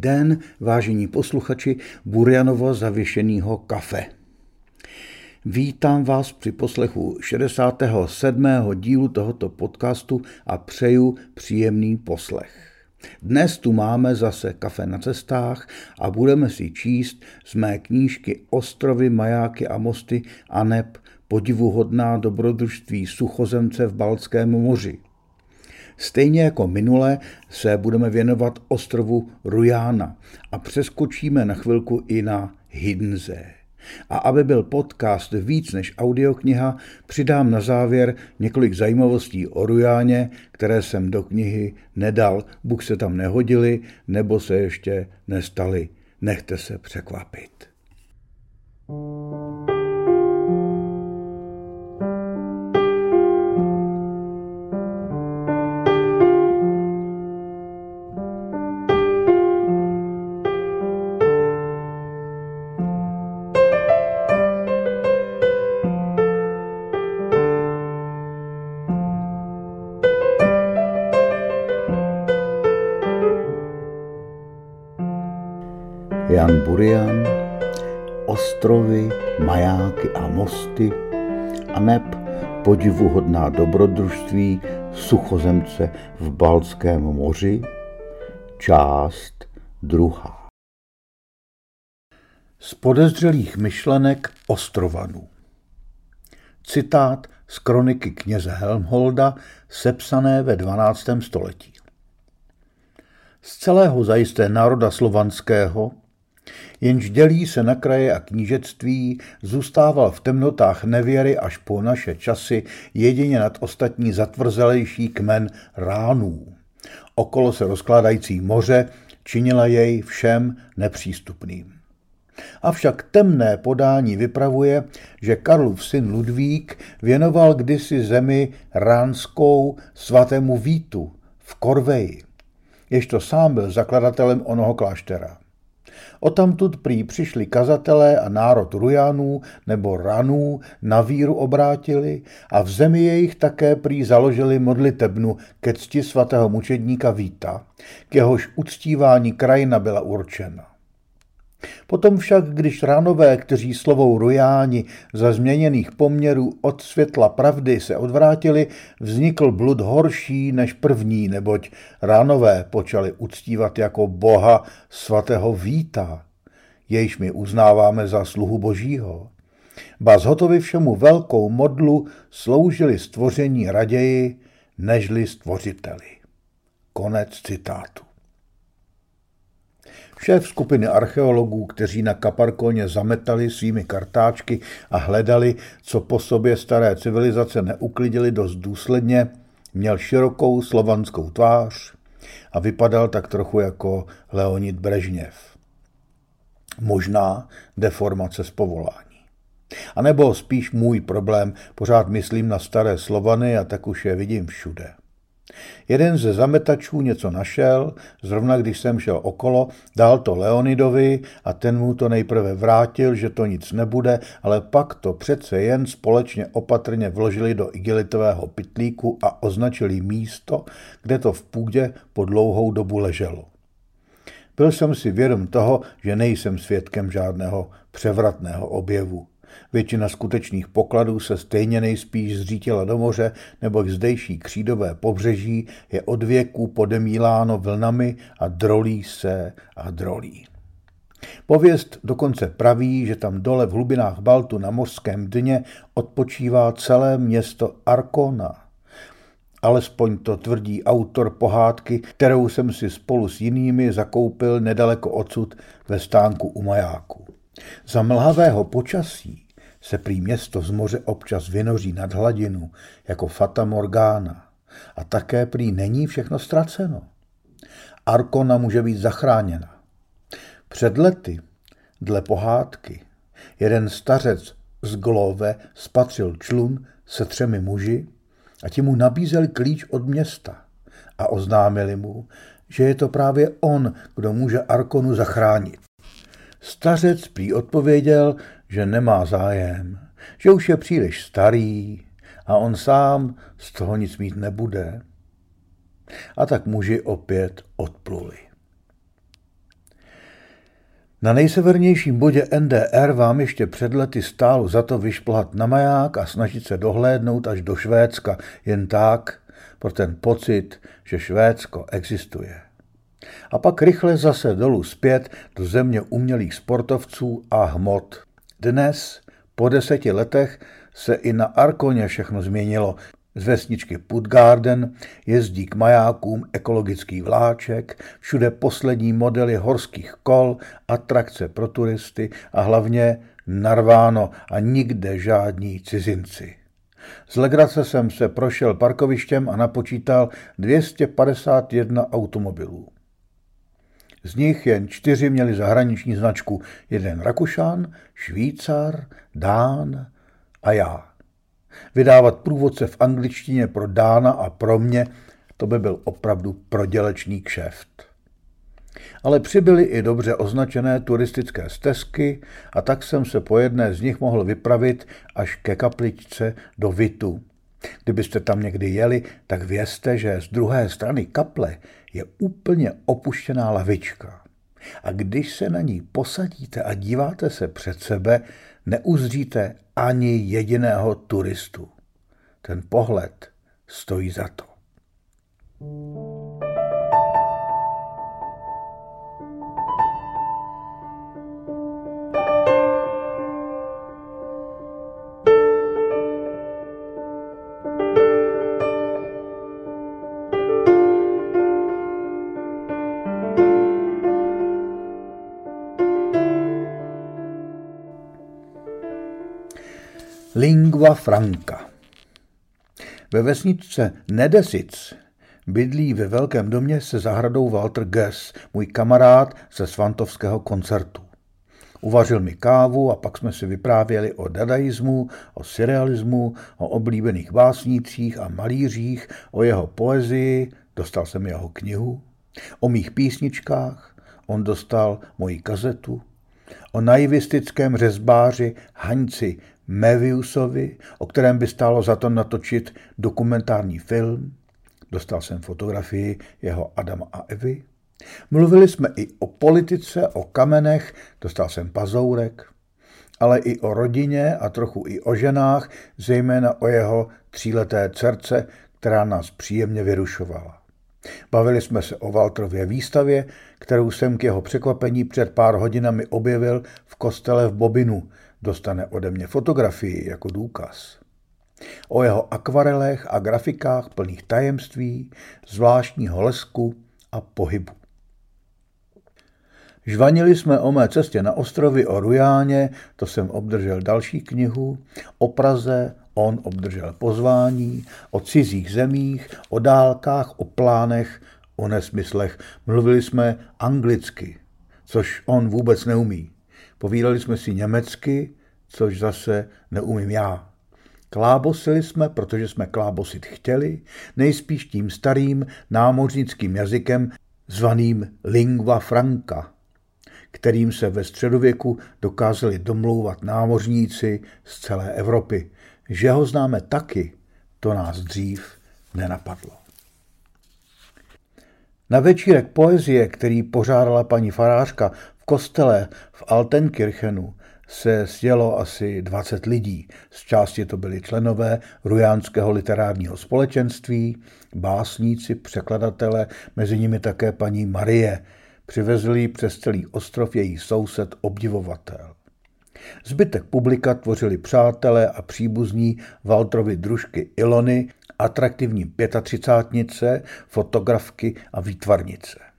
Den, vážení posluchači Burjanova zavěšeného kafe. Vítám vás při poslechu 67. dílu tohoto podcastu a přeju příjemný poslech. Dnes tu máme zase kafe na cestách a budeme si číst z mé knížky Ostrovy, majáky a mosty a neb podivuhodná dobrodružství suchozemce v Balckém moři – Stejně jako minule se budeme věnovat ostrovu Rujána a přeskočíme na chvilku i na Hidnze. A aby byl podcast víc než audiokniha, přidám na závěr několik zajímavostí o Rujáně, které jsem do knihy nedal, buď se tam nehodili, nebo se ještě nestali. Nechte se překvapit. Mosty a neb podivuhodná dobrodružství suchozemce v Balckém moři, část druhá. Z podezřelých myšlenek ostrovanů. Citát z kroniky kněze Helmholda, sepsané ve 12. století. Z celého zajisté národa slovanského jenž dělí se na kraje a knížectví, zůstával v temnotách nevěry až po naše časy jedině nad ostatní zatvrzelejší kmen ránů. Okolo se rozkládající moře činila jej všem nepřístupným. Avšak temné podání vypravuje, že Karlův syn Ludvík věnoval kdysi zemi ránskou svatému Vítu v Korveji, jež to sám byl zakladatelem onoho kláštera. Otamtud prý přišli kazatelé a národ Rujanů nebo Ranů na víru obrátili a v zemi jejich také prý založili modlitebnu ke cti svatého mučedníka Víta, k jehož uctívání krajina byla určena. Potom však, když ránové, kteří slovou rojáni za změněných poměrů od světla pravdy se odvrátili, vznikl blud horší než první, neboť ránové počali uctívat jako boha svatého Víta, jejž my uznáváme za sluhu božího. Ba zhotovi všemu velkou modlu sloužili stvoření raději, nežli stvořiteli. Konec citátu. Šéf skupiny archeologů, kteří na Kaparkoně zametali svými kartáčky a hledali, co po sobě staré civilizace neuklidili dost důsledně, měl širokou slovanskou tvář a vypadal tak trochu jako Leonid Brežněv. Možná deformace z povolání. A nebo spíš můj problém, pořád myslím na staré Slovany a tak už je vidím všude. Jeden ze zametačů něco našel, zrovna když jsem šel okolo, dal to Leonidovi a ten mu to nejprve vrátil, že to nic nebude, ale pak to přece jen společně opatrně vložili do igelitového pitlíku a označili místo, kde to v půdě po dlouhou dobu leželo. Byl jsem si vědom toho, že nejsem svědkem žádného převratného objevu. Většina skutečných pokladů se stejně nejspíš zřítila do moře, nebo zdejší křídové pobřeží je od věků podemíláno vlnami a drolí se a drolí. Pověst dokonce praví, že tam dole v hlubinách Baltu na mořském dně odpočívá celé město Arkona. Alespoň to tvrdí autor pohádky, kterou jsem si spolu s jinými zakoupil nedaleko odsud ve stánku u majáku. Za mlhavého počasí se prý město z moře občas vynoří nad hladinu jako Fata Morgana a také prý není všechno ztraceno. Arkona může být zachráněna. Před lety, dle pohádky, jeden stařec z Glove spatřil člun se třemi muži a ti mu nabízeli klíč od města a oznámili mu, že je to právě on, kdo může Arkonu zachránit. Stařec prý odpověděl, že nemá zájem, že už je příliš starý a on sám z toho nic mít nebude. A tak muži opět odpluli. Na nejsevernějším bodě NDR vám ještě před lety stálo za to vyšplhat na maják a snažit se dohlédnout až do Švédska, jen tak, pro ten pocit, že Švédsko existuje. A pak rychle zase dolů zpět do země umělých sportovců a hmot. Dnes, po deseti letech, se i na Arkoně všechno změnilo. Z vesničky Putgarden jezdí k majákům ekologický vláček, všude poslední modely horských kol, atrakce pro turisty a hlavně narváno a nikde žádní cizinci. Z legrace jsem se prošel parkovištěm a napočítal 251 automobilů. Z nich jen čtyři měli zahraniční značku. Jeden Rakušan, Švýcar, Dán a já. Vydávat průvodce v angličtině pro Dána a pro mě, to by byl opravdu prodělečný kšeft. Ale přibyly i dobře označené turistické stezky a tak jsem se po jedné z nich mohl vypravit až ke kapličce do Vitu. Kdybyste tam někdy jeli, tak vězte, že z druhé strany kaple je úplně opuštěná lavička. A když se na ní posadíte a díváte se před sebe, neuzříte ani jediného turistu. Ten pohled stojí za to. Lingua franca. Ve vesničce Nedesic bydlí ve velkém domě se zahradou Walter Gess, můj kamarád ze svantovského koncertu. Uvařil mi kávu a pak jsme si vyprávěli o dadaismu, o surrealismu, o oblíbených básnících a malířích, o jeho poezii, dostal jsem jeho knihu, o mých písničkách, on dostal moji kazetu, o naivistickém řezbáři Haňci Meviusovi, o kterém by stálo za to natočit dokumentární film. Dostal jsem fotografii jeho Adama a Evy. Mluvili jsme i o politice, o kamenech, dostal jsem pazourek, ale i o rodině a trochu i o ženách, zejména o jeho tříleté dcerce, která nás příjemně vyrušovala. Bavili jsme se o Walterově výstavě, kterou jsem k jeho překvapení před pár hodinami objevil v kostele v Bobinu, dostane ode mě fotografii jako důkaz. O jeho akvarelech a grafikách plných tajemství, zvláštního lesku a pohybu. Žvanili jsme o mé cestě na ostrovy o Rujáně, to jsem obdržel další knihu, o Praze, on obdržel pozvání, o cizích zemích, o dálkách, o plánech, o nesmyslech. Mluvili jsme anglicky, což on vůbec neumí. Povídali jsme si německy, což zase neumím já. Klábosili jsme, protože jsme klábosit chtěli, nejspíš tím starým námořnickým jazykem zvaným lingua franca, kterým se ve středověku dokázali domlouvat námořníci z celé Evropy. Že ho známe taky, to nás dřív nenapadlo. Na večírek poezie, který pořádala paní farářka kostele v Altenkirchenu, se sjelo asi 20 lidí. Z části to byli členové Rujánského literárního společenství, básníci, překladatele, mezi nimi také paní Marie. Přivezli přes celý ostrov její soused obdivovatel. Zbytek publika tvořili přátelé a příbuzní Valtrovi družky Ilony, atraktivní pětatřicátnice, fotografky a výtvarnice.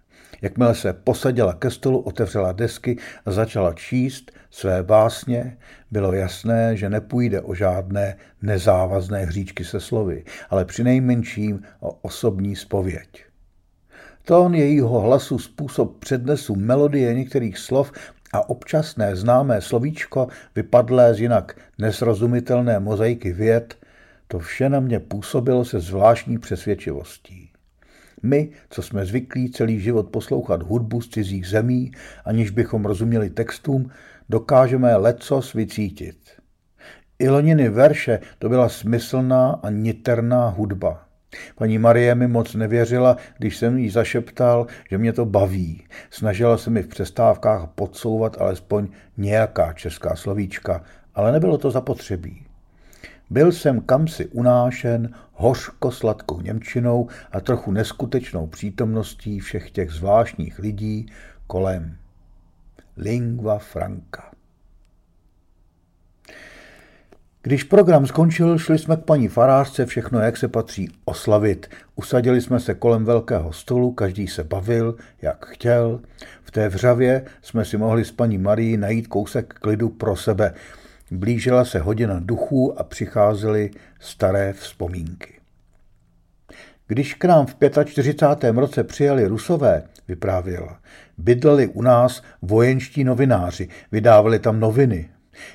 Jakmile se posadila ke stolu, otevřela desky a začala číst, své básně, bylo jasné, že nepůjde o žádné nezávazné hříčky se slovy, ale přinejmenším o osobní spověď. Tón jejího hlasu, způsob přednesu, melodie některých slov a občasné známé slovíčko vypadlé z jinak nesrozumitelné mozaiky věd, to vše na mě působilo se zvláštní přesvědčivostí. My, co jsme zvyklí celý život poslouchat hudbu z cizích zemí, aniž bychom rozuměli textům, dokážeme lecos vycítit. Iloniny verše to byla smyslná a niterná hudba. Paní Marie mi moc nevěřila, když jsem jí zašeptal, že mě to baví. Snažila se mi v přestávkách podsouvat alespoň nějaká česká slovíčka, ale nebylo to zapotřebí. Byl jsem kamsi unášen hořko-sladkou Němčinou a trochu neskutečnou přítomností všech těch zvláštních lidí kolem. Lingua franca. Když program skončil, šli jsme k paní farářce všechno, jak se patří, oslavit. Usadili jsme se kolem velkého stolu, každý se bavil, jak chtěl. V té vřavě jsme si mohli s paní Marí najít kousek klidu pro sebe. Blížila se hodina duchů a přicházely staré vzpomínky. Když k nám v 45. roce přijeli Rusové, vyprávěla, bydleli u nás vojenští novináři, vydávali tam noviny.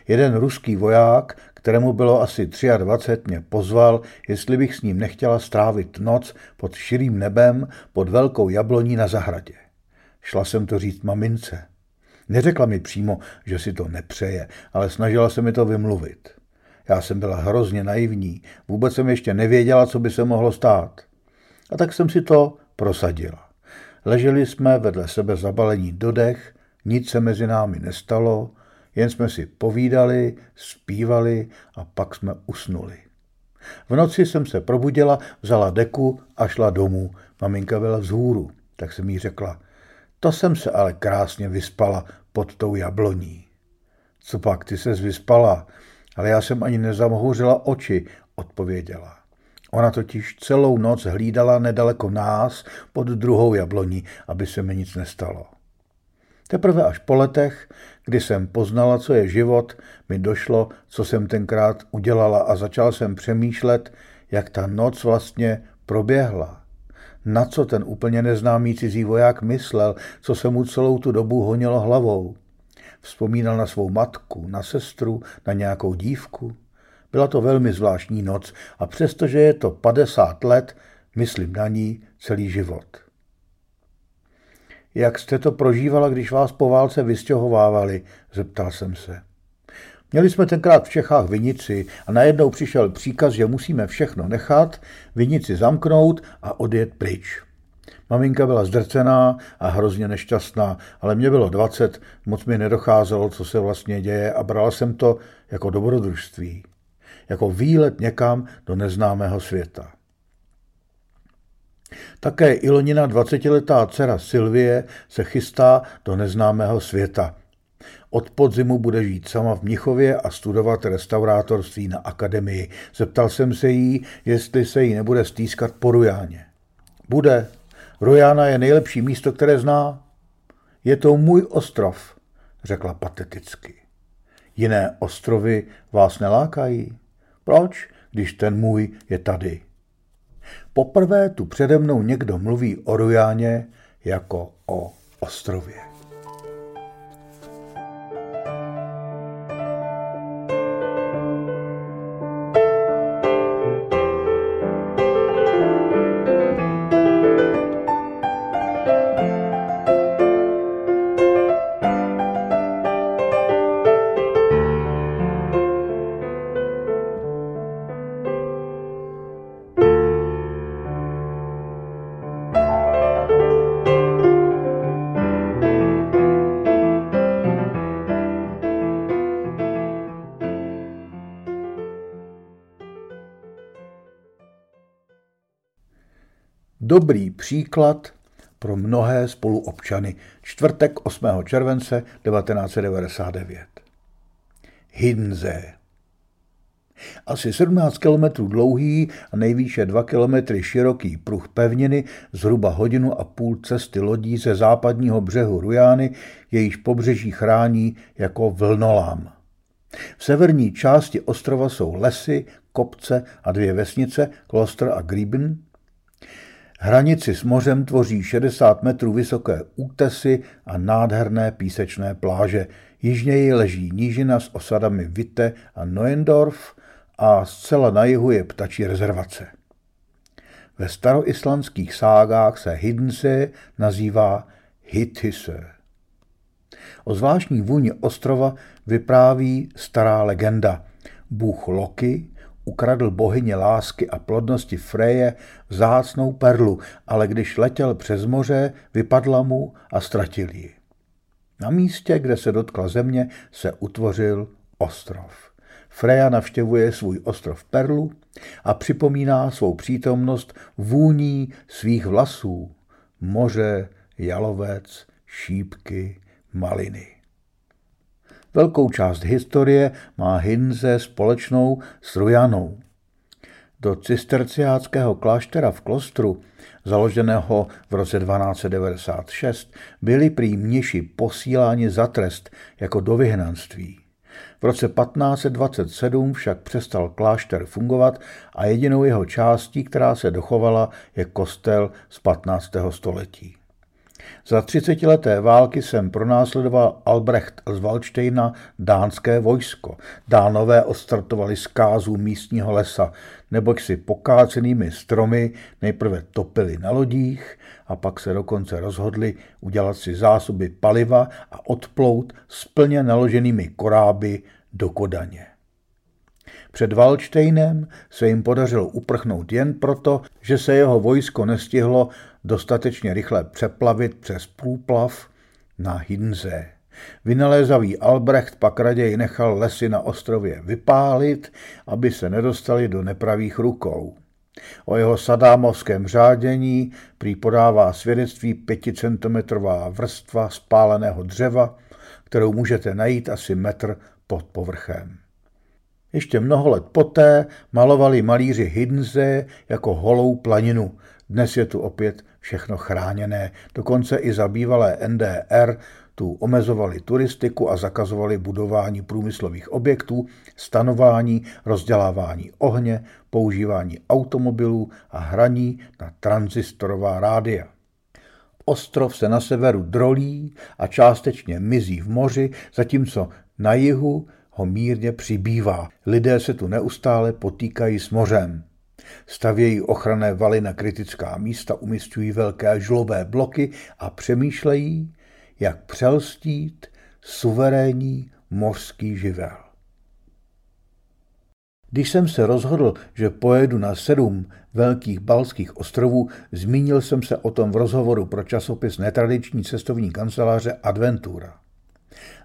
Jeden ruský voják, kterému bylo asi 23, mě pozval, jestli bych s ním nechtěla strávit noc pod širým nebem pod velkou jabloní na zahradě. Šla jsem to říct mamince. Neřekla mi přímo, že si to nepřeje, ale snažila se mi to vymluvit. Já jsem byla hrozně naivní, vůbec jsem ještě nevěděla, co by se mohlo stát. A tak jsem si to prosadila. Leželi jsme vedle sebe zabalení do dech, nic se mezi námi nestalo, jen jsme si povídali, zpívali a pak jsme usnuli. V noci jsem se probudila, vzala deku a šla domů. Maminka byla vzhůru, tak jsem jí řekla, to jsem se ale krásně vyspala pod tou jabloní. Co pak, ty ses vyspala, ale já jsem ani nezamhouřila oči, odpověděla. Ona totiž celou noc hlídala nedaleko nás pod druhou jabloní, aby se mi nic nestalo. Teprve až po letech, kdy jsem poznala, co je život, mi došlo, co jsem tenkrát udělala a začal jsem přemýšlet, jak ta noc vlastně proběhla. Na co ten úplně neznámý cizí voják myslel, co se mu celou tu dobu honilo hlavou. Vzpomínal na svou matku, na sestru, na nějakou dívku. Byla to velmi zvláštní noc a přestože je to 50 let, myslím na ní celý život. Jak jste to prožívala, když vás po válce vystěhovávali? Zeptal jsem se. Měli jsme tenkrát v Čechách vinici a najednou přišel příkaz, že musíme všechno nechat, vinici zamknout a odjet pryč. Maminka byla zdrcená a hrozně nešťastná, ale mě bylo 20, moc mi nedocházelo, co se vlastně děje a brala jsem to jako dobrodružství, jako výlet někam do neznámého světa. Také Ilonina 20-letá dcera Sylvie se chystá do neznámého světa. Od podzimu bude žít sama v Mnichově a studovat restaurátorství na akademii. Zeptal jsem se jí, jestli se jí nebude stýskat po Rujáně. Bude. Rujána je nejlepší místo, které zná. Je to můj ostrov, řekla pateticky. Jiné ostrovy vás nelákají? Proč, když ten můj je tady? Poprvé tu přede mnou někdo mluví o Rujáně jako o ostrově. Příklad pro mnohé spoluobčany. Čtvrtek 8. července 1999. Hinze. Asi 17 km dlouhý a nejvýše 2 km široký pruh pevniny, zhruba hodinu a půl cesty lodí ze západního břehu Rujány, jejíž pobřeží chrání jako vlnolám. V severní části ostrova jsou lesy, kopce a dvě vesnice, Kloster a Grieben. Hranici s mořem tvoří 60 metrů vysoké útesy a nádherné písečné pláže. Jižněji leží nížina s osadami Witte a Neuendorf a zcela na jihu je ptačí rezervace. Ve staroislandských ságách se Hiddense nazývá Hithise. O zvláštní vůni ostrova vypráví stará legenda. Bůh Loki ukradl bohyně lásky a plodnosti Freje vzácnou perlu, ale když letěl přes moře, vypadla mu a ztratil ji. Na místě, kde se dotkla země, se utvořil ostrov. Freja navštěvuje svůj ostrov Perlu a připomíná svou přítomnost vůní svých vlasů, moře, jalovec, šípky, maliny. Velkou část historie má Hinze společnou s Rujanou. Do cisterciáckého kláštera v Klostru, založeného v roce 1296, byli prý mniši posíláni za trest jako do vyhnanství. V roce 1527 však přestal klášter fungovat a jedinou jeho částí, která se dochovala, je kostel z 15. století. Za třicetileté války jsem pronásledoval Albrecht z Waldsteina dánské vojsko. Dánové ostartovali z kázů místního lesa, neboť si pokácenými stromy nejprve topili na lodích a pak se dokonce rozhodli udělat si zásoby paliva a odplout s plně naloženými koráby do Kodaně. Před Waldsteinem se jim podařilo uprchnout jen proto, že se jeho vojsko nestihlo dostatečně rychle přeplavit přes průplav na Hinze. Vynalézavý Albrecht pak raději nechal lesy na ostrově vypálit, aby se nedostali do nepravých rukou. O jeho sadámovském řádění prý podává svědectví pěticentimetrová vrstva spáleného dřeva, kterou můžete najít asi metr pod povrchem. Ještě mnoho let poté malovali malíři Hidnze jako holou planinu. Dnes je tu opět všechno chráněné. Dokonce i za bývalé NDR tu omezovali turistiku a zakazovali budování průmyslových objektů, stanování, rozdělávání ohně, používání automobilů a hraní na transistorová rádia. Ostrov se na severu drolí a částečně mizí v moři, zatímco na jihu ho mírně přibývá. Lidé se tu neustále potýkají s mořem. Stavějí ochranné valy na kritická místa, umistují velké žlové bloky a přemýšlejí, jak přelstít suverénní mořský živel. Když jsem se rozhodl, že pojedu na sedm velkých balských ostrovů, zmínil jsem se o tom v rozhovoru pro časopis netradiční cestovní kanceláře Adventura.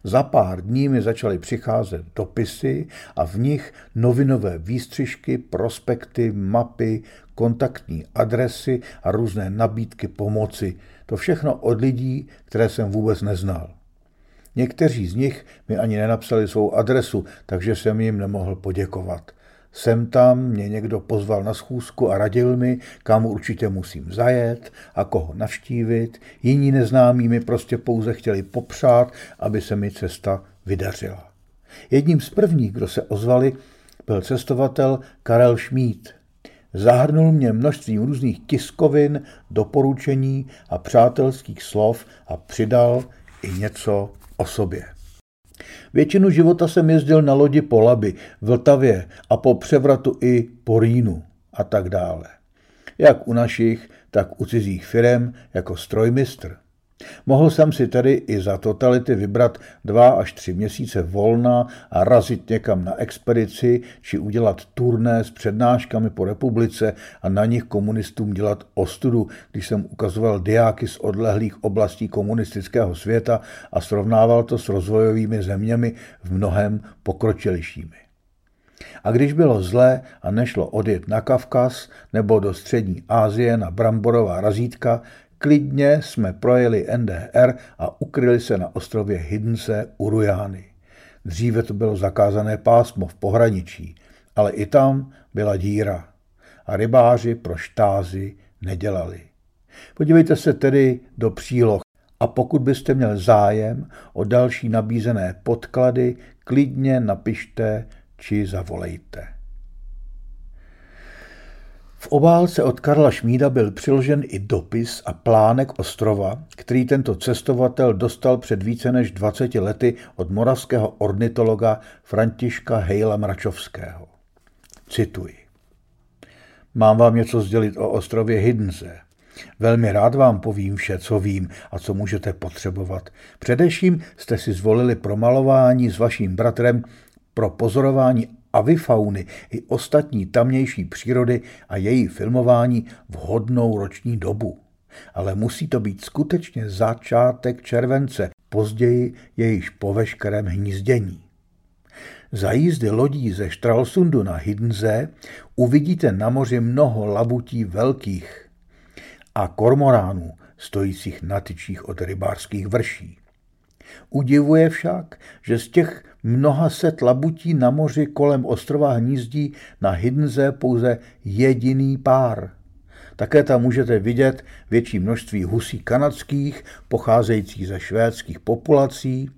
Za pár dní mi začaly přicházet dopisy a v nich novinové výstřižky, prospekty, mapy, kontaktní adresy a různé nabídky pomoci. To všechno od lidí, které jsem vůbec neznal. Někteří z nich mi ani nenapsali svou adresu, takže jsem jim nemohl poděkovat. Sem tam mě někdo pozval na schůzku a radil mi, kam určitě musím zajet a koho navštívit. Jiní neznámí mi prostě pouze chtěli popřát, aby se mi cesta vydařila. Jedním z prvních, kdo se ozvali, byl cestovatel Karel Šmít. Zahrnul mě množstvím různých tiskovin, doporučení a přátelských slov a přidal i něco o sobě. Většinu života jsem jezdil na lodi po Labi, Vltavě a po převratu i po Rýnu a tak dále. Jak u našich, tak u cizích firem jako strojmistr. Mohl jsem si tedy i za totality vybrat dva až tři měsíce volna a razit někam na expedici či udělat turné s přednáškami po republice a na nich komunistům dělat ostudu, když jsem ukazoval diáky z odlehlých oblastí komunistického světa a srovnával to s rozvojovými zeměmi v mnohem pokročilejšími. A když bylo zlé a nešlo odjet na Kavkaz nebo do střední Asie na bramborová razítka, Klidně jsme projeli NDR a ukryli se na ostrově Hidnse u Rujány. Dříve to bylo zakázané pásmo v pohraničí ale i tam byla díra a rybáři pro štázy nedělali. Podívejte se tedy do příloh a pokud byste měl zájem o další nabízené podklady, klidně napište či zavolejte. V obálce od Karla Šmída byl přiložen i dopis a plánek ostrova, který tento cestovatel dostal před více než 20 lety od moravského ornitologa Františka Hejla Mračovského. Cituji. Mám vám něco sdělit o ostrově Hiddense. Velmi rád vám povím vše, co vím a co můžete potřebovat. Především jste si zvolili pro malování s vaším bratrem pro pozorování avifauny i ostatní tamnější přírody a její filmování vhodnou roční dobu. Ale musí to být skutečně začátek července, později je již po veškerém hnízdění. Za jízdy lodí ze Stralsundu na Hidnze uvidíte na moři mnoho labutí velkých a kormoránů stojících na tyčích od rybářských vrší. Udivuje však, že z těch mnoha set labutí na moři kolem ostrova hnízdí na Hidnze pouze jediný pár. Také tam můžete vidět větší množství husí kanadských, pocházejících ze švédských populací,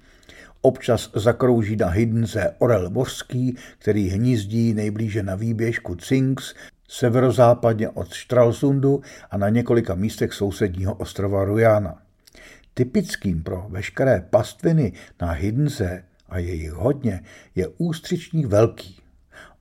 Občas zakrouží na Hidnze orel mořský, který hnízdí nejblíže na výběžku Cinks, severozápadně od Stralsundu a na několika místech sousedního ostrova Rujana. Typickým pro veškeré pastviny na Hidnze, a je jich hodně, je ústřičník velký.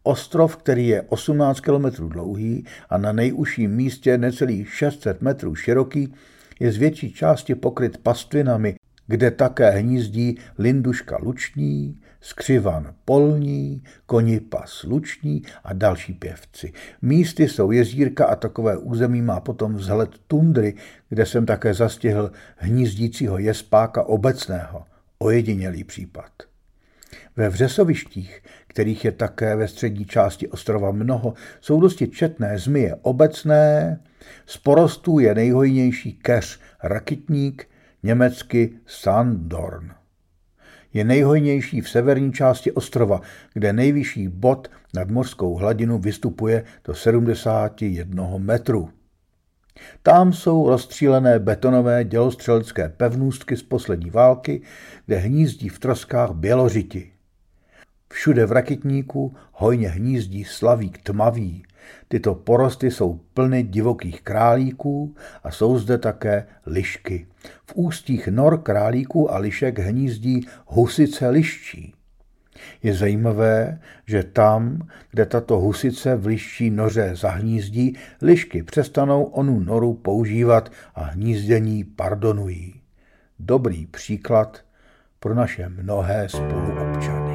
Ostrov, který je 18 km dlouhý a na nejužším místě necelých 600 metrů široký, je z větší části pokryt pastvinami kde také hnízdí linduška luční, skřivan polní, konipas luční a další pěvci. Místy jsou jezírka a takové území má potom vzhled tundry, kde jsem také zastihl hnízdícího jespáka obecného, ojedinělý případ. Ve vřesovištích, kterých je také ve střední části ostrova mnoho, jsou dosti četné zmije obecné, z porostů je nejhojnější keř rakitník, německy Sandorn. Je nejhojnější v severní části ostrova, kde nejvyšší bod nad mořskou hladinu vystupuje do 71 metru. Tam jsou rozstřílené betonové dělostřelecké pevnůstky z poslední války, kde hnízdí v troskách bělořiti. Všude v rakitníku hojně hnízdí slavík tmavý, Tyto porosty jsou plny divokých králíků a jsou zde také lišky. V ústích nor králíků a lišek hnízdí husice liščí. Je zajímavé, že tam, kde tato husice v liščí noře zahnízdí, lišky přestanou onu noru používat a hnízdění pardonují. Dobrý příklad pro naše mnohé spoluobčany.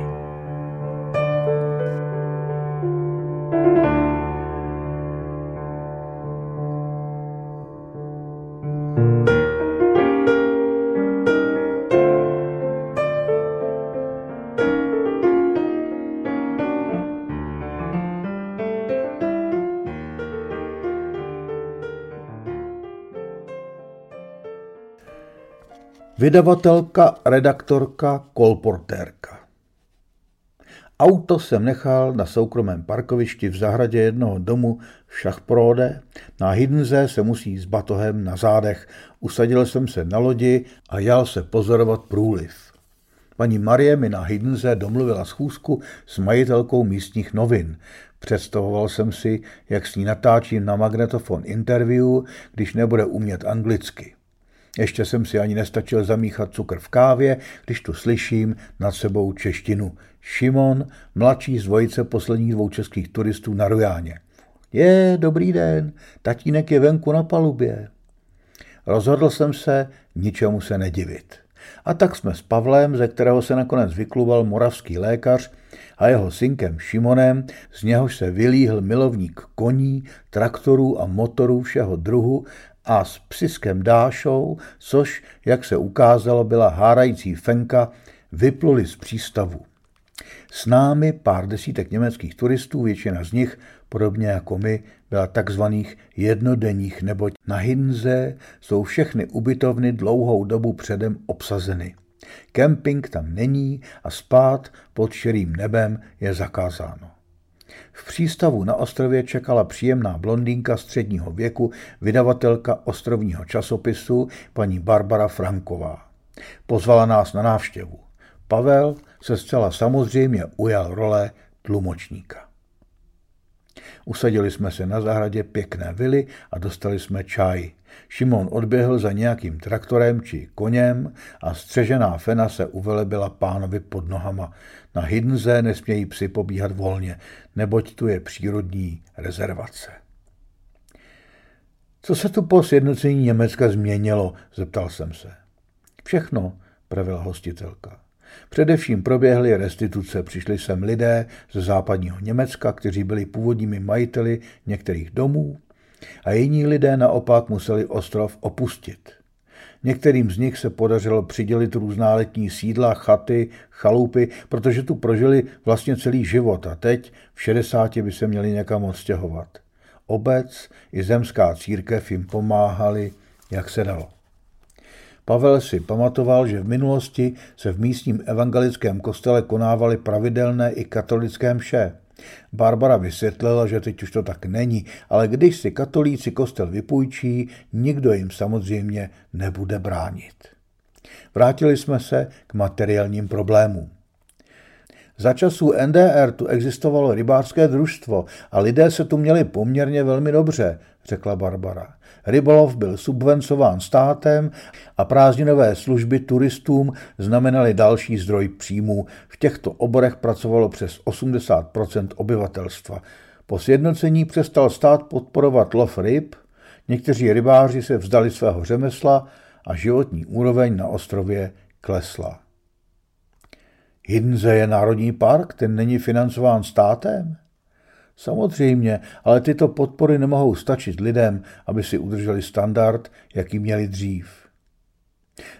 Vydavatelka, redaktorka, kolportérka. Auto jsem nechal na soukromém parkovišti v zahradě jednoho domu v Šachprode. Na Hidnze se musí s batohem na zádech. Usadil jsem se na lodi a jal se pozorovat průliv. Paní Marie mi na Hidnze domluvila schůzku s majitelkou místních novin. Představoval jsem si, jak s ní natáčím na magnetofon interview, když nebude umět anglicky. Ještě jsem si ani nestačil zamíchat cukr v kávě, když tu slyším nad sebou češtinu. Šimon, mladší z dvojice posledních dvou českých turistů na Rujáně. Je, dobrý den, tatínek je venku na palubě. Rozhodl jsem se ničemu se nedivit. A tak jsme s Pavlem, ze kterého se nakonec vykluval moravský lékař, a jeho synkem Šimonem, z něhož se vylíhl milovník koní, traktorů a motorů všeho druhu a s psiskem Dášou, což, jak se ukázalo, byla hárající fenka, vypluli z přístavu. S námi pár desítek německých turistů, většina z nich, podobně jako my, byla takzvaných jednodenních, neboť na Hinze jsou všechny ubytovny dlouhou dobu předem obsazeny. Kemping tam není a spát pod širým nebem je zakázáno. V přístavu na ostrově čekala příjemná blondýnka středního věku, vydavatelka ostrovního časopisu, paní Barbara Franková. Pozvala nás na návštěvu. Pavel se zcela samozřejmě ujal role tlumočníka. Usadili jsme se na zahradě pěkné vily a dostali jsme čaj. Šimon odběhl za nějakým traktorem či koněm a střežená fena se uvelebila pánovi pod nohama. Na hydnze nesmějí psi pobíhat volně, neboť tu je přírodní rezervace. Co se tu po sjednocení Německa změnilo, zeptal jsem se. Všechno, pravila hostitelka. Především proběhly restituce, přišli sem lidé ze západního Německa, kteří byli původními majiteli některých domů a jiní lidé naopak museli ostrov opustit. Některým z nich se podařilo přidělit různá letní sídla, chaty, chalupy, protože tu prožili vlastně celý život a teď v 60 by se měli někam odstěhovat. Obec i zemská církev jim pomáhali, jak se dalo. Pavel si pamatoval, že v minulosti se v místním evangelickém kostele konávaly pravidelné i katolické mše. Barbara vysvětlila, že teď už to tak není, ale když si katolíci kostel vypůjčí, nikdo jim samozřejmě nebude bránit. Vrátili jsme se k materiálním problémům. Za časů NDR tu existovalo rybářské družstvo a lidé se tu měli poměrně velmi dobře, řekla Barbara. Rybolov byl subvencován státem a prázdninové služby turistům znamenaly další zdroj příjmů. V těchto oborech pracovalo přes 80% obyvatelstva. Po sjednocení přestal stát podporovat lov ryb, někteří rybáři se vzdali svého řemesla a životní úroveň na ostrově klesla. Hidnze je národní park, ten není financován státem? Samozřejmě, ale tyto podpory nemohou stačit lidem, aby si udrželi standard, jaký měli dřív.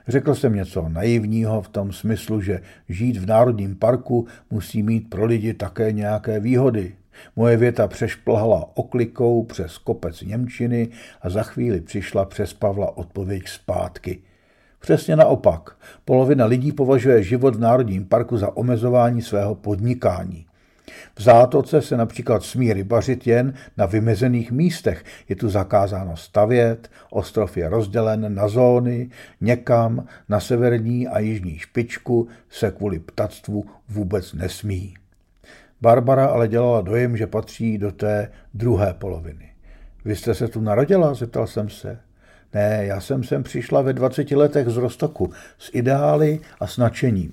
Řekl jsem něco naivního v tom smyslu, že žít v Národním parku musí mít pro lidi také nějaké výhody. Moje věta přešplhala oklikou přes kopec Němčiny a za chvíli přišla přes Pavla odpověď zpátky. Přesně naopak. Polovina lidí považuje život v Národním parku za omezování svého podnikání. V zátoce se například smí rybařit jen na vymezených místech. Je tu zakázáno stavět, ostrov je rozdělen na zóny, někam na severní a jižní špičku se kvůli ptactvu vůbec nesmí. Barbara ale dělala dojem, že patří do té druhé poloviny. Vy jste se tu narodila? zeptal jsem se. Ne, já jsem sem přišla ve 20 letech z Rostoku s ideály a s nadšením.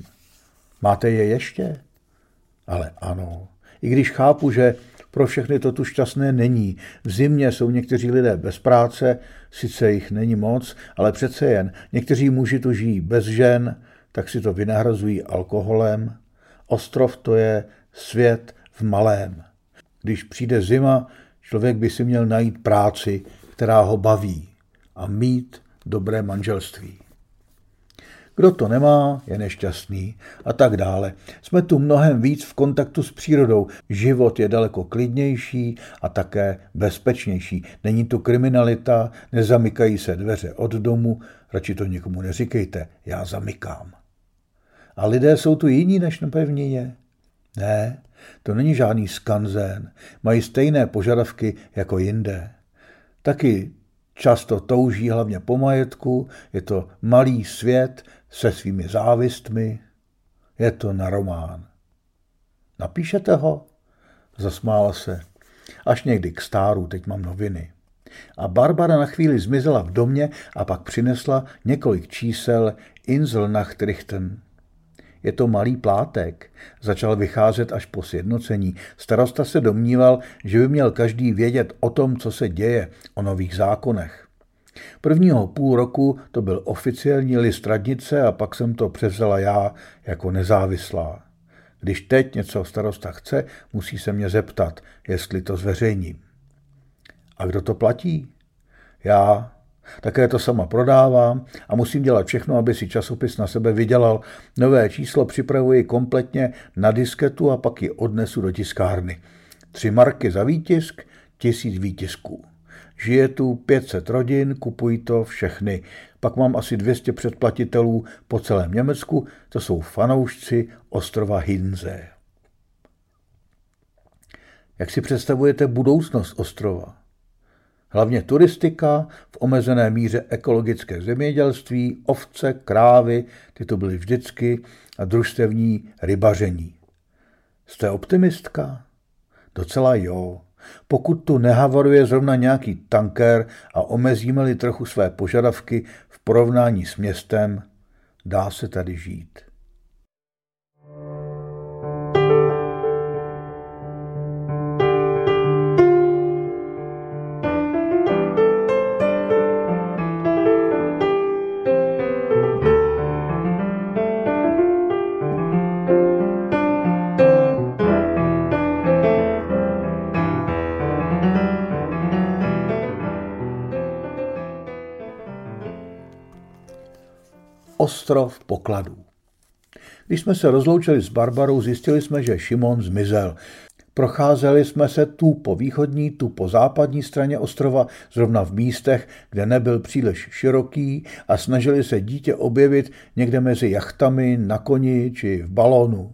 Máte je ještě? Ale ano, i když chápu, že pro všechny to tu šťastné není. V zimě jsou někteří lidé bez práce, sice jich není moc, ale přece jen někteří muži tu žijí bez žen, tak si to vynahrazují alkoholem. Ostrov to je svět v malém. Když přijde zima, člověk by si měl najít práci, která ho baví a mít dobré manželství. Kdo to nemá, je nešťastný a tak dále. Jsme tu mnohem víc v kontaktu s přírodou. Život je daleko klidnější a také bezpečnější. Není tu kriminalita, nezamykají se dveře od domu, radši to nikomu neříkejte, já zamykám. A lidé jsou tu jiní než na pevnině? Ne, to není žádný skanzen. Mají stejné požadavky jako jinde. Taky často touží hlavně po majetku, je to malý svět se svými závistmi, je to na román. Napíšete ho? Zasmála se. Až někdy k stáru, teď mám noviny. A Barbara na chvíli zmizela v domě a pak přinesla několik čísel Inselnachtrichten. Je to malý plátek. Začal vycházet až po sjednocení. Starosta se domníval, že by měl každý vědět o tom, co se děje, o nových zákonech. Prvního půl roku to byl oficiální list radnice a pak jsem to převzala já jako nezávislá. Když teď něco starosta chce, musí se mě zeptat, jestli to zveřejním. A kdo to platí? Já. Také to sama prodávám a musím dělat všechno, aby si časopis na sebe vydělal. Nové číslo připravuji kompletně na disketu a pak ji odnesu do tiskárny. Tři marky za výtisk, tisíc výtisků. Žije tu 500 rodin, kupují to všechny. Pak mám asi 200 předplatitelů po celém Německu, to jsou fanoušci ostrova Hinze. Jak si představujete budoucnost ostrova? Hlavně turistika, v omezené míře ekologické zemědělství, ovce, krávy, ty to byly vždycky, a družstevní rybaření. Jste optimistka? Docela jo. Pokud tu nehavaruje zrovna nějaký tanker a omezíme-li trochu své požadavky v porovnání s městem, dá se tady žít. Ostrov pokladů. Když jsme se rozloučili s Barbarou, zjistili jsme, že Šimon zmizel. Procházeli jsme se tu po východní, tu po západní straně ostrova, zrovna v místech, kde nebyl příliš široký a snažili se dítě objevit někde mezi jachtami, na koni či v balónu.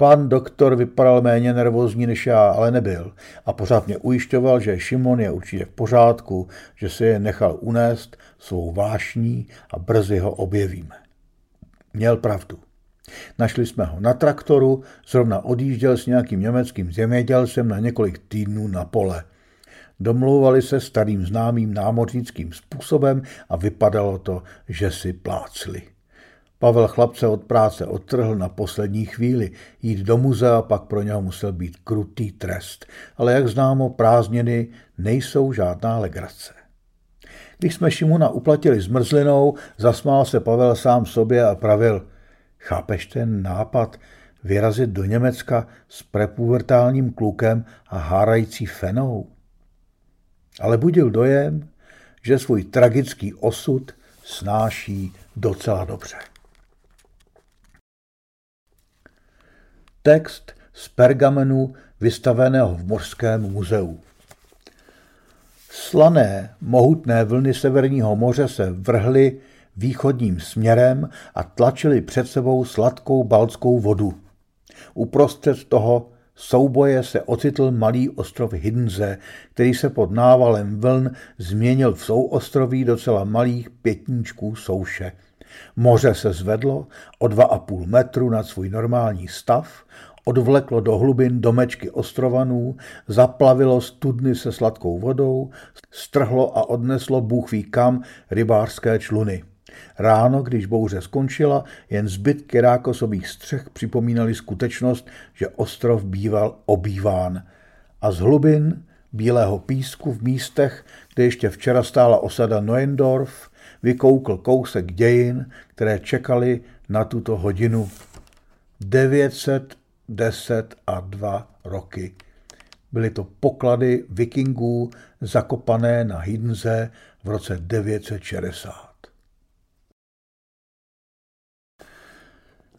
Pan doktor vypadal méně nervózní než já, ale nebyl. A pořád mě ujišťoval, že Šimon je určitě v pořádku, že se je nechal unést svou vášní a brzy ho objevíme. Měl pravdu. Našli jsme ho na traktoru, zrovna odjížděl s nějakým německým zemědělcem na několik týdnů na pole. Domlouvali se starým známým námořnickým způsobem a vypadalo to, že si plácli. Pavel chlapce od práce odtrhl na poslední chvíli. Jít do muzea pak pro něho musel být krutý trest. Ale jak známo, prázdniny nejsou žádná legrace. Když jsme Šimuna uplatili zmrzlinou, zasmál se Pavel sám sobě a pravil, chápeš ten nápad vyrazit do Německa s prepubertálním klukem a hárající fenou? Ale budil dojem, že svůj tragický osud snáší docela dobře. Text z pergamenu vystaveného v Mořském muzeu. Slané, mohutné vlny Severního moře se vrhly východním směrem a tlačily před sebou sladkou baltskou vodu. Uprostřed toho souboje se ocitl malý ostrov Hindze, který se pod návalem vln změnil v souostroví docela malých pětníčků souše. Moře se zvedlo o dva a půl metru nad svůj normální stav, odvleklo do hlubin domečky ostrovanů, zaplavilo studny se sladkou vodou, strhlo a odneslo bůh kam rybářské čluny. Ráno, když bouře skončila, jen zbytky rákosových střech připomínali skutečnost, že ostrov býval obýván. A z hlubin bílého písku v místech, kde ještě včera stála osada Neuendorf, vykoukl kousek dějin, které čekali na tuto hodinu. 910 a dva roky. Byly to poklady vikingů zakopané na Hidnze v roce 960.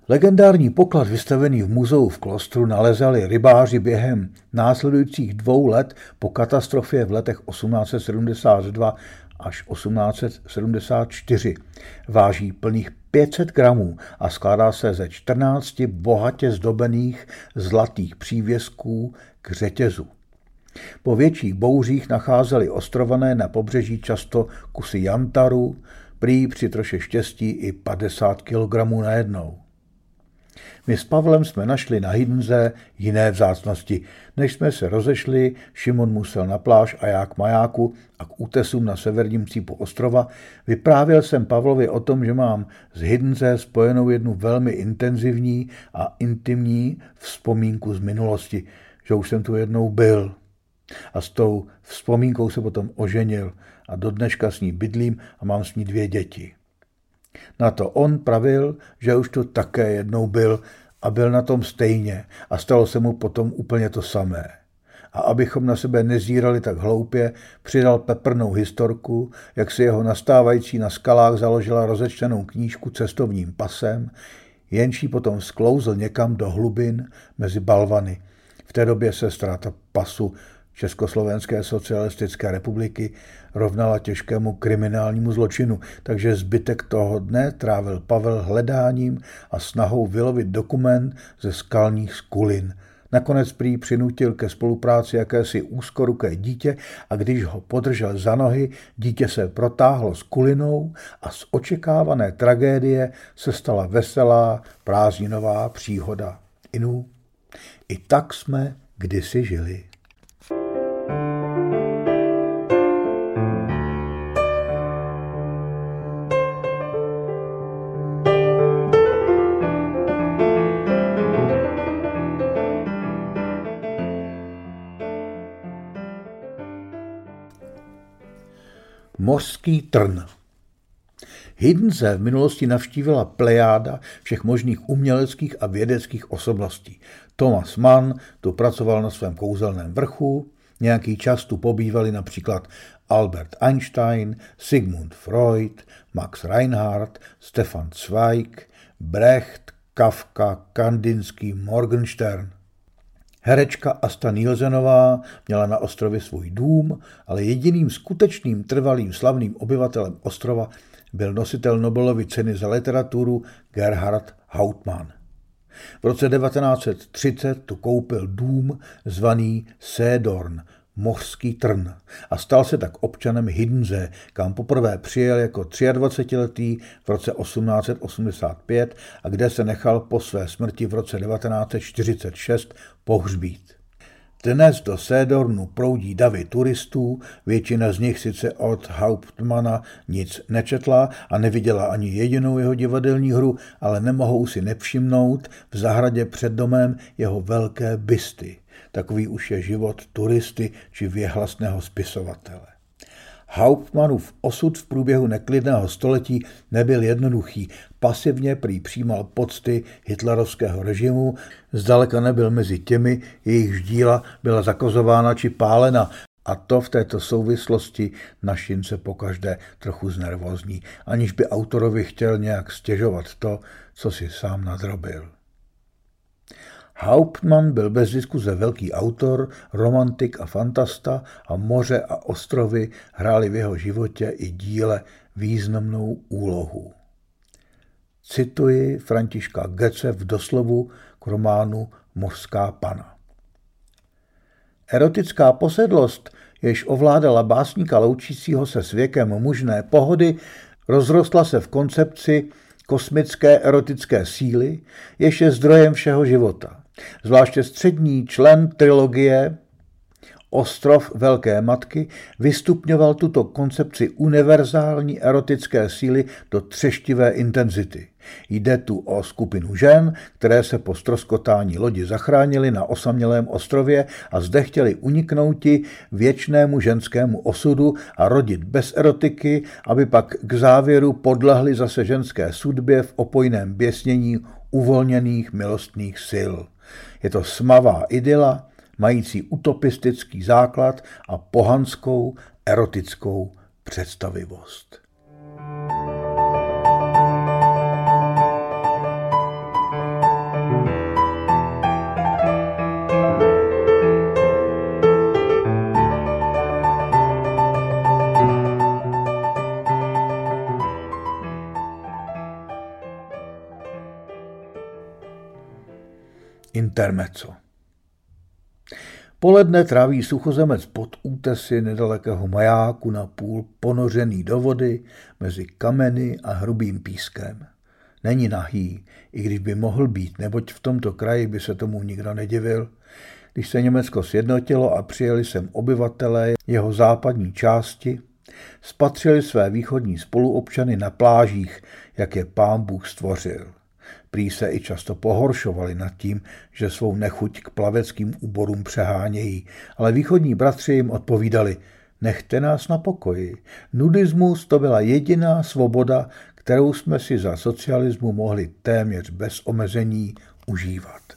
Legendární poklad vystavený v muzeu v Klostru nalezali rybáři během následujících dvou let po katastrofě v letech 1872 až 1874. Váží plných 500 gramů a skládá se ze 14 bohatě zdobených zlatých přívěsků k řetězu. Po větších bouřích nacházeli ostrované na pobřeží často kusy jantaru, prý při troše štěstí i 50 kg najednou. My s Pavlem jsme našli na Hidnze jiné vzácnosti. Než jsme se rozešli, Šimon musel na pláž a já k majáku a k útesům na severním cípu ostrova. Vyprávěl jsem Pavlovi o tom, že mám z Hidnze spojenou jednu velmi intenzivní a intimní vzpomínku z minulosti, že už jsem tu jednou byl. A s tou vzpomínkou se potom oženil a do dneška s ní bydlím a mám s ní dvě děti. Na to on pravil, že už tu také jednou byl a byl na tom stejně a stalo se mu potom úplně to samé. A abychom na sebe nezírali tak hloupě, přidal peprnou historku, jak si jeho nastávající na skalách založila rozečtenou knížku cestovním pasem, jenší potom sklouzl někam do hlubin mezi balvany. V té době se ztráta pasu Československé socialistické republiky rovnala těžkému kriminálnímu zločinu, takže zbytek toho dne trávil Pavel hledáním a snahou vylovit dokument ze skalních skulin. Nakonec prý přinutil ke spolupráci jakési úzkoruké dítě a když ho podržel za nohy, dítě se protáhlo s kulinou a z očekávané tragédie se stala veselá prázdninová příhoda. Inu, i tak jsme kdysi žili. Mořský trn. Hiddense v minulosti navštívila plejáda všech možných uměleckých a vědeckých osobností. Thomas Mann tu pracoval na svém kouzelném vrchu, nějaký čas tu pobývali například Albert Einstein, Sigmund Freud, Max Reinhardt, Stefan Zweig, Brecht, Kafka, Kandinsky, Morgenstern. Herečka Asta Nielsenová měla na ostrově svůj dům, ale jediným skutečným trvalým slavným obyvatelem ostrova byl nositel Nobelovy ceny za literaturu Gerhard Hauptmann. V roce 1930 tu koupil dům zvaný Sédorn, mořský trn a stal se tak občanem Hiddenze, kam poprvé přijel jako 23-letý v roce 1885 a kde se nechal po své smrti v roce 1946 pohřbít. Dnes do Sédornu proudí davy turistů, většina z nich sice od Hauptmana nic nečetla a neviděla ani jedinou jeho divadelní hru, ale nemohou si nevšimnout v zahradě před domem jeho velké bysty. Takový už je život turisty či věhlasného spisovatele. Hauptmannův osud v průběhu neklidného století nebyl jednoduchý. Pasivně prý přijímal pocty hitlerovského režimu, zdaleka nebyl mezi těmi, jejichž díla byla zakozována či pálena, a to v této souvislosti našince pokaždé trochu znervozní, aniž by autorovi chtěl nějak stěžovat to, co si sám nadrobil. Hauptmann byl bez diskuze velký autor, romantik a fantasta a moře a ostrovy hrály v jeho životě i díle významnou úlohu. Cituji Františka Gece v doslovu k románu Mořská pana. Erotická posedlost, jež ovládala básníka loučícího se s věkem mužné pohody, rozrostla se v koncepci kosmické erotické síly, jež je zdrojem všeho života. Zvláště střední člen trilogie Ostrov Velké matky vystupňoval tuto koncepci univerzální erotické síly do třeštivé intenzity. Jde tu o skupinu žen, které se po stroskotání lodi zachránili na osamělém ostrově a zde chtěli uniknouti věčnému ženskému osudu a rodit bez erotiky, aby pak k závěru podlehli zase ženské sudbě v opojném běsnění uvolněných milostných sil. Je to smavá idyla, mající utopistický základ a pohanskou erotickou představivost. Intermezzo. Poledne tráví suchozemec pod útesy nedalekého majáku na půl ponořený do vody mezi kameny a hrubým pískem. Není nahý, i když by mohl být, neboť v tomto kraji by se tomu nikdo nedivil. Když se Německo sjednotilo a přijeli sem obyvatelé jeho západní části, spatřili své východní spoluobčany na plážích, jak je pán Bůh stvořil. Prý se i často pohoršovali nad tím, že svou nechuť k plaveckým úborům přehánějí, ale východní bratři jim odpovídali, nechte nás na pokoji. Nudismus to byla jediná svoboda, kterou jsme si za socialismu mohli téměř bez omezení užívat.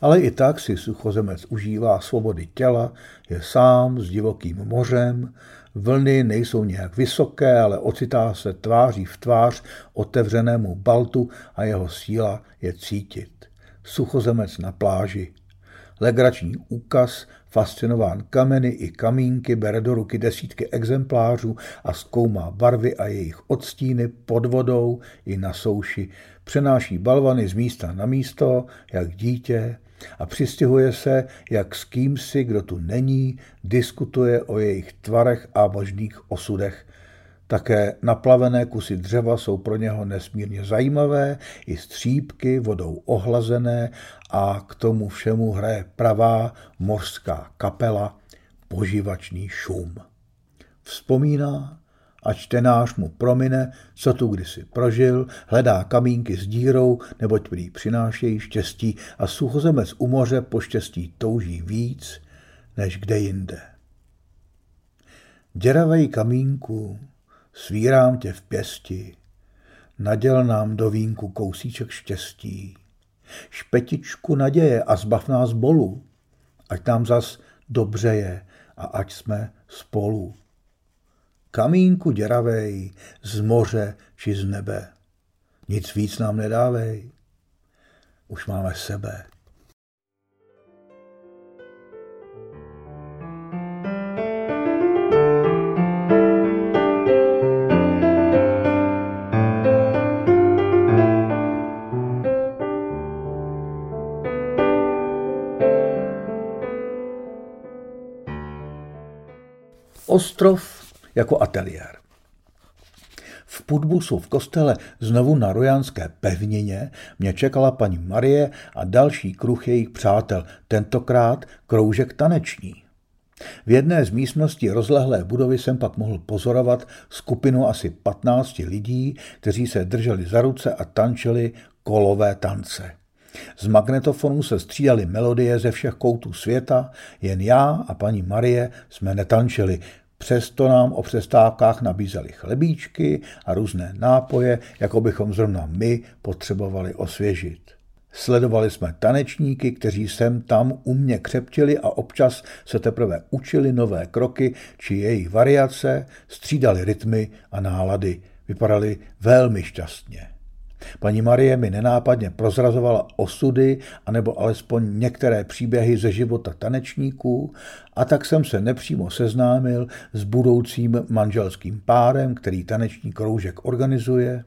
Ale i tak si suchozemec užívá svobody těla, je sám s divokým mořem, Vlny nejsou nějak vysoké, ale ocitá se tváří v tvář otevřenému baltu a jeho síla je cítit. Suchozemec na pláži. legrační úkaz, fascinován kameny i kamínky, bere do ruky desítky exemplářů a zkoumá barvy a jejich odstíny pod vodou i na souši. Přenáší balvany z místa na místo, jak dítě, a přistěhuje se, jak s kýmsi, kdo tu není, diskutuje o jejich tvarech a možných osudech. Také naplavené kusy dřeva jsou pro něho nesmírně zajímavé, i střípky vodou ohlazené a k tomu všemu hraje pravá mořská kapela, poživačný šum. Vzpomíná, a čtenář mu promine, co tu kdysi prožil, hledá kamínky s dírou, neboť prý přinášejí štěstí a suchozemec u moře po štěstí touží víc, než kde jinde. Děravej kamínku, svírám tě v pěsti, naděl nám do vínku kousíček štěstí, špetičku naděje a zbav nás bolu, ať nám zas dobře je a ať jsme spolu kamínku děravej, z moře či z nebe. Nic víc nám nedávej. Už máme sebe. Ostrov jako ateliér. V Putbusu v kostele znovu na Rojanské pevnině mě čekala paní Marie a další kruh jejich přátel, tentokrát kroužek taneční. V jedné z místností rozlehlé budovy jsem pak mohl pozorovat skupinu asi 15 lidí, kteří se drželi za ruce a tančili kolové tance. Z magnetofonu se střídaly melodie ze všech koutů světa, jen já a paní Marie jsme netančili, Přesto nám o přestávkách nabízeli chlebíčky a různé nápoje, jako bychom zrovna my potřebovali osvěžit. Sledovali jsme tanečníky, kteří sem tam u mě křeptili a občas se teprve učili nové kroky či jejich variace, střídali rytmy a nálady. Vypadali velmi šťastně. Paní Marie mi nenápadně prozrazovala osudy anebo alespoň některé příběhy ze života tanečníků a tak jsem se nepřímo seznámil s budoucím manželským párem, který taneční kroužek organizuje,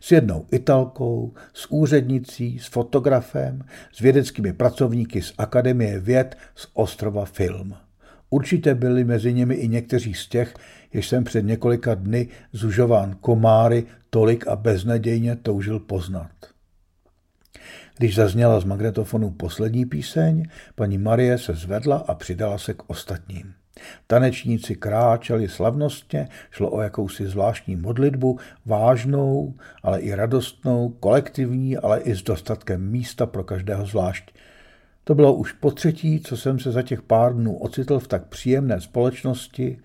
s jednou italkou, s úřednicí, s fotografem, s vědeckými pracovníky z Akademie věd z ostrova Film. Určitě byli mezi nimi i někteří z těch, jež jsem před několika dny zužován komáry tolik a beznadějně toužil poznat. Když zazněla z magnetofonu poslední píseň, paní Marie se zvedla a přidala se k ostatním. Tanečníci kráčeli slavnostně, šlo o jakousi zvláštní modlitbu, vážnou, ale i radostnou, kolektivní, ale i s dostatkem místa pro každého zvlášť. To bylo už po třetí, co jsem se za těch pár dnů ocitl v tak příjemné společnosti,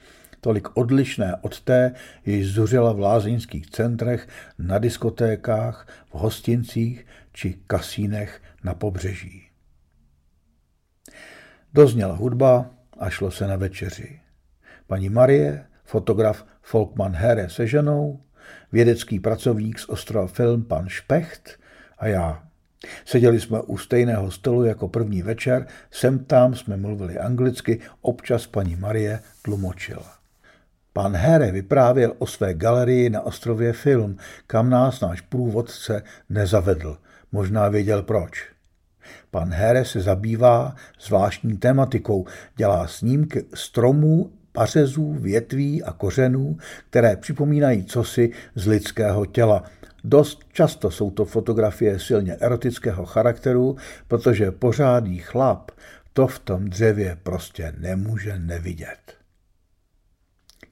tolik odlišné od té, jež zuřila v lázeňských centrech, na diskotékách, v hostincích či kasínech na pobřeží. Dozněla hudba a šlo se na večeři. Paní Marie, fotograf Folkman Here se ženou, vědecký pracovník z ostrova Film pan Špecht a já. Seděli jsme u stejného stolu jako první večer, sem tam jsme mluvili anglicky, občas paní Marie tlumočila. Pan Here vyprávěl o své galerii na ostrově Film, kam nás náš průvodce nezavedl. Možná věděl proč. Pan Here se zabývá zvláštní tematikou, dělá snímky stromů, pařezů, větví a kořenů, které připomínají cosi z lidského těla. Dost často jsou to fotografie silně erotického charakteru, protože pořádný chlap to v tom dřevě prostě nemůže nevidět.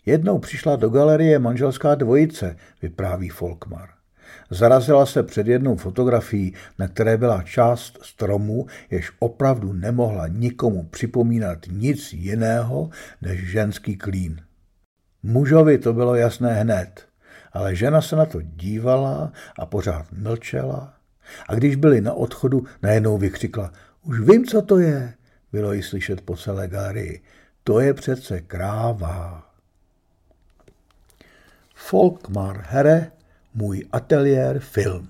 Jednou přišla do galerie manželská dvojice, vypráví Folkmar. Zarazila se před jednou fotografií, na které byla část stromu, jež opravdu nemohla nikomu připomínat nic jiného než ženský klín. Mužovi to bylo jasné hned, ale žena se na to dívala a pořád mlčela. A když byli na odchodu, najednou vykřikla, už vím, co to je. Bylo jí slyšet po celé galerii. To je přece kráva. Folkmar Here, můj ateliér film.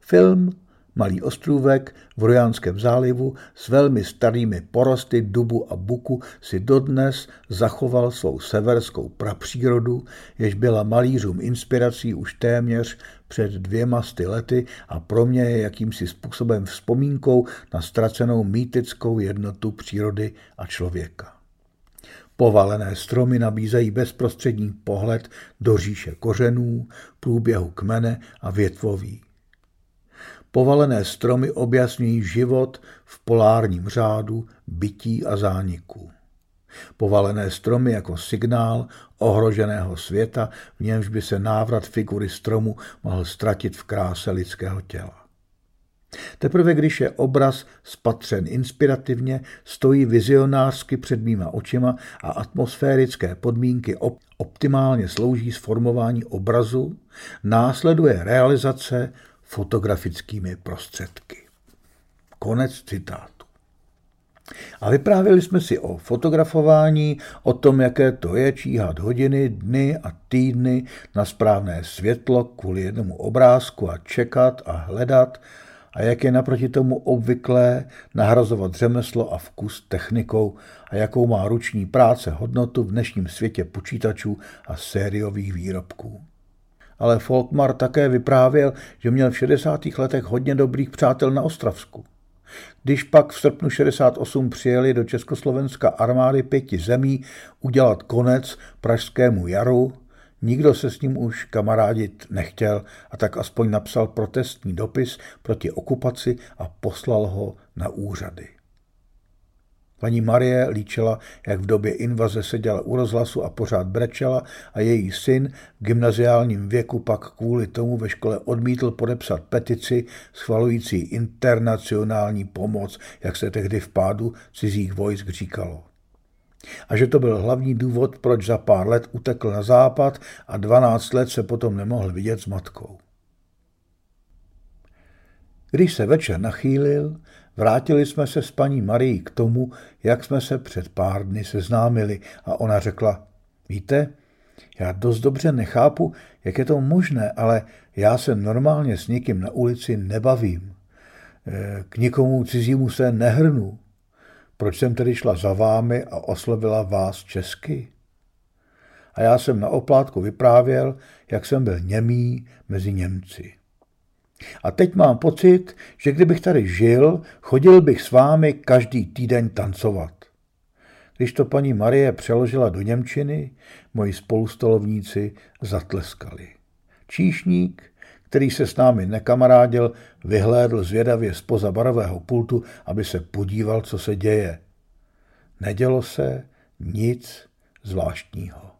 Film Malý ostrůvek v Rojánském zálivu s velmi starými porosty dubu a buku si dodnes zachoval svou severskou prapřírodu, jež byla malířům inspirací už téměř před dvěma sty lety a pro mě je jakýmsi způsobem vzpomínkou na ztracenou mýtickou jednotu přírody a člověka. Povalené stromy nabízejí bezprostřední pohled do říše kořenů, průběhu kmene a větvoví. Povalené stromy objasňují život v polárním řádu bytí a zániku. Povalené stromy jako signál ohroženého světa, v němž by se návrat figury stromu mohl ztratit v kráse lidského těla. Teprve když je obraz spatřen inspirativně, stojí vizionářsky před mýma očima a atmosférické podmínky op- optimálně slouží sformování obrazu, následuje realizace fotografickými prostředky. Konec citátu. A vyprávěli jsme si o fotografování, o tom, jaké to je číhat hodiny, dny a týdny na správné světlo kvůli jednomu obrázku a čekat a hledat, a jak je naproti tomu obvyklé nahrazovat řemeslo a vkus technikou a jakou má ruční práce hodnotu v dnešním světě počítačů a sériových výrobků. Ale Folkmar také vyprávěl, že měl v 60. letech hodně dobrých přátel na Ostravsku. Když pak v srpnu 68 přijeli do Československa armády pěti zemí udělat konec pražskému jaru, Nikdo se s ním už kamarádit nechtěl a tak aspoň napsal protestní dopis proti okupaci a poslal ho na úřady. Paní Marie líčila, jak v době invaze seděla u rozhlasu a pořád brečela a její syn v gymnaziálním věku pak kvůli tomu ve škole odmítl podepsat petici schvalující internacionální pomoc, jak se tehdy v pádu cizích vojsk říkalo a že to byl hlavní důvod, proč za pár let utekl na západ a 12 let se potom nemohl vidět s matkou. Když se večer nachýlil, vrátili jsme se s paní Marií k tomu, jak jsme se před pár dny seznámili a ona řekla, víte, já dost dobře nechápu, jak je to možné, ale já se normálně s nikým na ulici nebavím. Eh, k nikomu cizímu se nehrnu. Proč jsem tedy šla za vámi a oslovila vás česky? A já jsem na oplátku vyprávěl, jak jsem byl němý mezi Němci. A teď mám pocit, že kdybych tady žil, chodil bych s vámi každý týden tancovat. Když to paní Marie přeložila do Němčiny, moji spolustolovníci zatleskali. Číšník, který se s námi nekamarádil, vyhlédl zvědavě spoza barového pultu, aby se podíval, co se děje. Nedělo se nic zvláštního.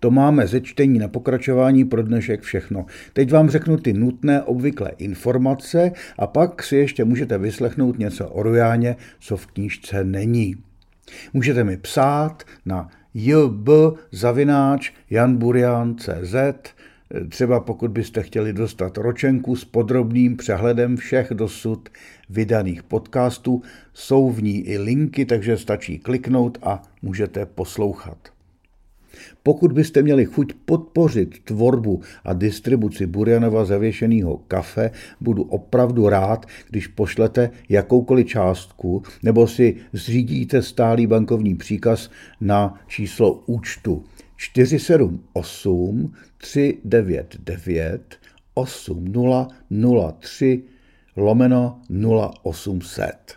To máme ze čtení na pokračování pro dnešek všechno. Teď vám řeknu ty nutné obvyklé informace a pak si ještě můžete vyslechnout něco o Rojáně, co v knížce není. Můžete mi psát na jb zavináč janburian.cz Třeba pokud byste chtěli dostat ročenku s podrobným přehledem všech dosud vydaných podcastů, jsou v ní i linky, takže stačí kliknout a můžete poslouchat. Pokud byste měli chuť podpořit tvorbu a distribuci Burjanova zavěšeného kafe, budu opravdu rád, když pošlete jakoukoliv částku nebo si zřídíte stálý bankovní příkaz na číslo účtu 478 399 8003 lomeno 0800.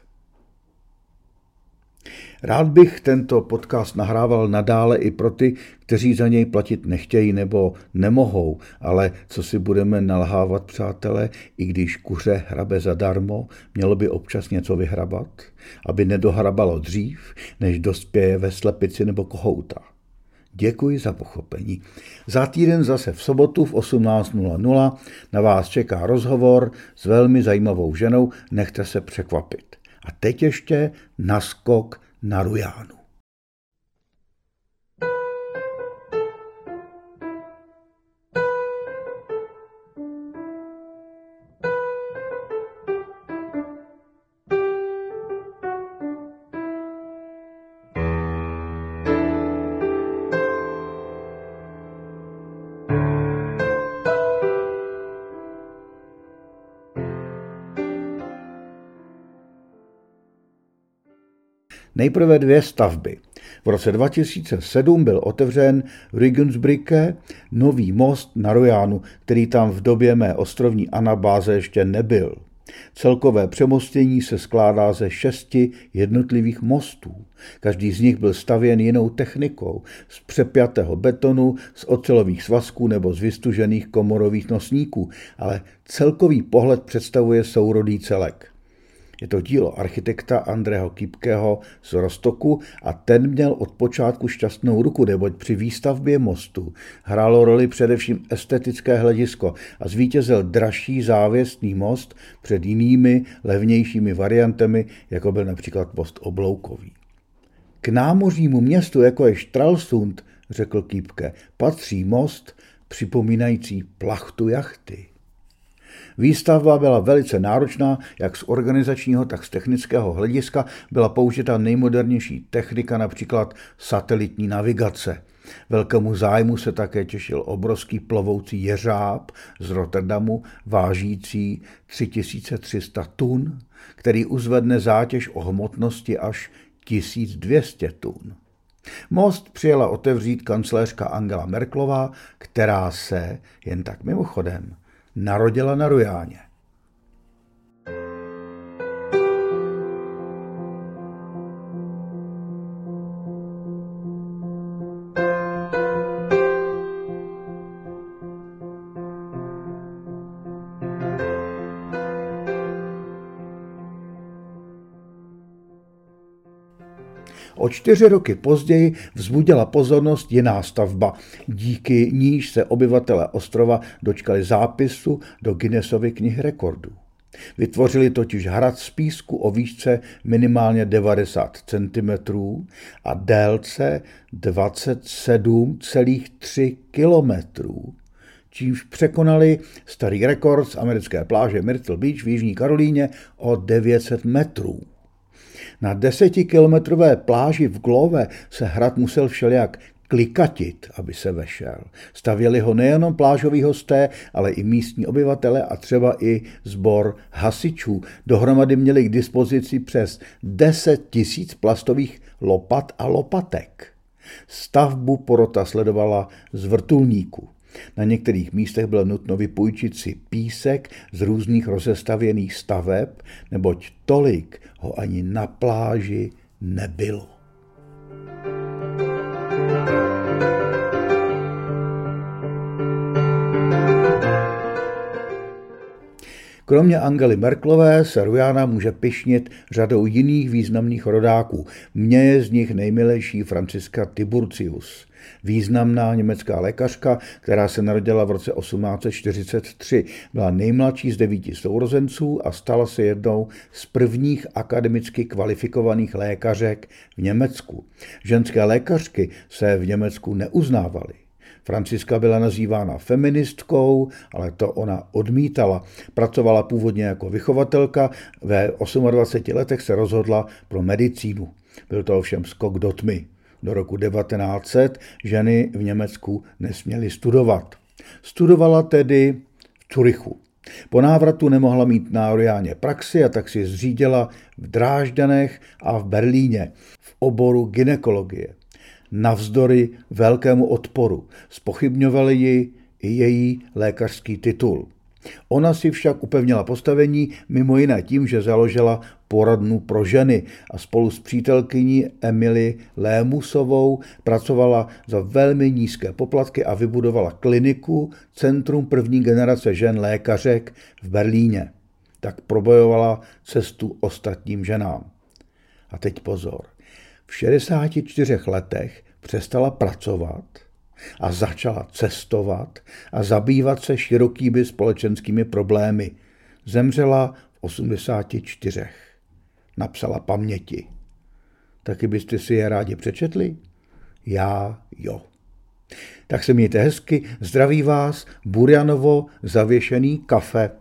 Rád bych tento podcast nahrával nadále i pro ty, kteří za něj platit nechtějí nebo nemohou, ale co si budeme nalhávat, přátelé, i když kuře hrabe zadarmo, mělo by občas něco vyhrabat, aby nedohrabalo dřív, než dospěje ve slepici nebo kohouta. Děkuji za pochopení. Za týden zase v sobotu v 18.00 na vás čeká rozhovor s velmi zajímavou ženou. Nechte se překvapit. A teď ještě naskok na Rujánu. Nejprve dvě stavby. V roce 2007 byl otevřen Regensbrücke, nový most na Rojánu, který tam v době mé ostrovní anabáze ještě nebyl. Celkové přemostění se skládá ze šesti jednotlivých mostů. Každý z nich byl stavěn jinou technikou, z přepjatého betonu, z ocelových svazků nebo z vystužených komorových nosníků, ale celkový pohled představuje sourodý celek. Je to dílo architekta Andreho Kipkého z Rostoku a ten měl od počátku šťastnou ruku, neboť při výstavbě mostu hrálo roli především estetické hledisko a zvítězil dražší závěstný most před jinými levnějšími variantami, jako byl například most obloukový. K námořnímu městu, jako je Stralsund, řekl Kýpke, patří most připomínající plachtu jachty. Výstavba byla velice náročná, jak z organizačního, tak z technického hlediska byla použita nejmodernější technika, například satelitní navigace. Velkému zájmu se také těšil obrovský plovoucí jeřáb z Rotterdamu, vážící 3300 tun, který uzvedne zátěž o hmotnosti až 1200 tun. Most přijela otevřít kancléřka Angela Merklová, která se, jen tak mimochodem, narodila na Rujáně. Čtyři roky později vzbudila pozornost jiná stavba, díky níž se obyvatele ostrova dočkali zápisu do Guinnessovy knihy rekordů. Vytvořili totiž hrad z písku o výšce minimálně 90 cm a délce 27,3 km, čímž překonali starý rekord z americké pláže Myrtle Beach v Jižní Karolíně o 900 metrů. Na desetikilometrové pláži v Glove se hrad musel všelijak klikatit, aby se vešel. Stavěli ho nejenom plážoví hosté, ale i místní obyvatele a třeba i sbor hasičů. Dohromady měli k dispozici přes 10 tisíc plastových lopat a lopatek. Stavbu porota sledovala z vrtulníku. Na některých místech bylo nutno vypůjčit si písek z různých rozestavěných staveb, neboť tolik ho ani na pláži nebylo. Kromě Angely Merklové se Rujana může pišnit řadou jiných významných rodáků. Mně je z nich nejmilejší Franciska Tiburcius, významná německá lékařka, která se narodila v roce 1843. Byla nejmladší z devíti sourozenců a stala se jednou z prvních akademicky kvalifikovaných lékařek v Německu. Ženské lékařky se v Německu neuznávaly. Franciska byla nazývána feministkou, ale to ona odmítala. Pracovala původně jako vychovatelka, ve 28 letech se rozhodla pro medicínu. Byl to ovšem skok do tmy. Do roku 1900 ženy v Německu nesměly studovat. Studovala tedy v Curychu. Po návratu nemohla mít na Oriáně praxi a tak si zřídila v Drážďanech a v Berlíně v oboru ginekologie navzdory velkému odporu. Spochybňovali ji i její lékařský titul. Ona si však upevnila postavení mimo jiné tím, že založila poradnu pro ženy a spolu s přítelkyní Emily Lémusovou pracovala za velmi nízké poplatky a vybudovala kliniku Centrum první generace žen lékařek v Berlíně. Tak probojovala cestu ostatním ženám. A teď pozor. V 64 letech přestala pracovat a začala cestovat a zabývat se širokými společenskými problémy. Zemřela v 84. Napsala paměti. Taky byste si je rádi přečetli? Já jo. Tak se mějte hezky, zdraví vás, Burjanovo zavěšený kafe.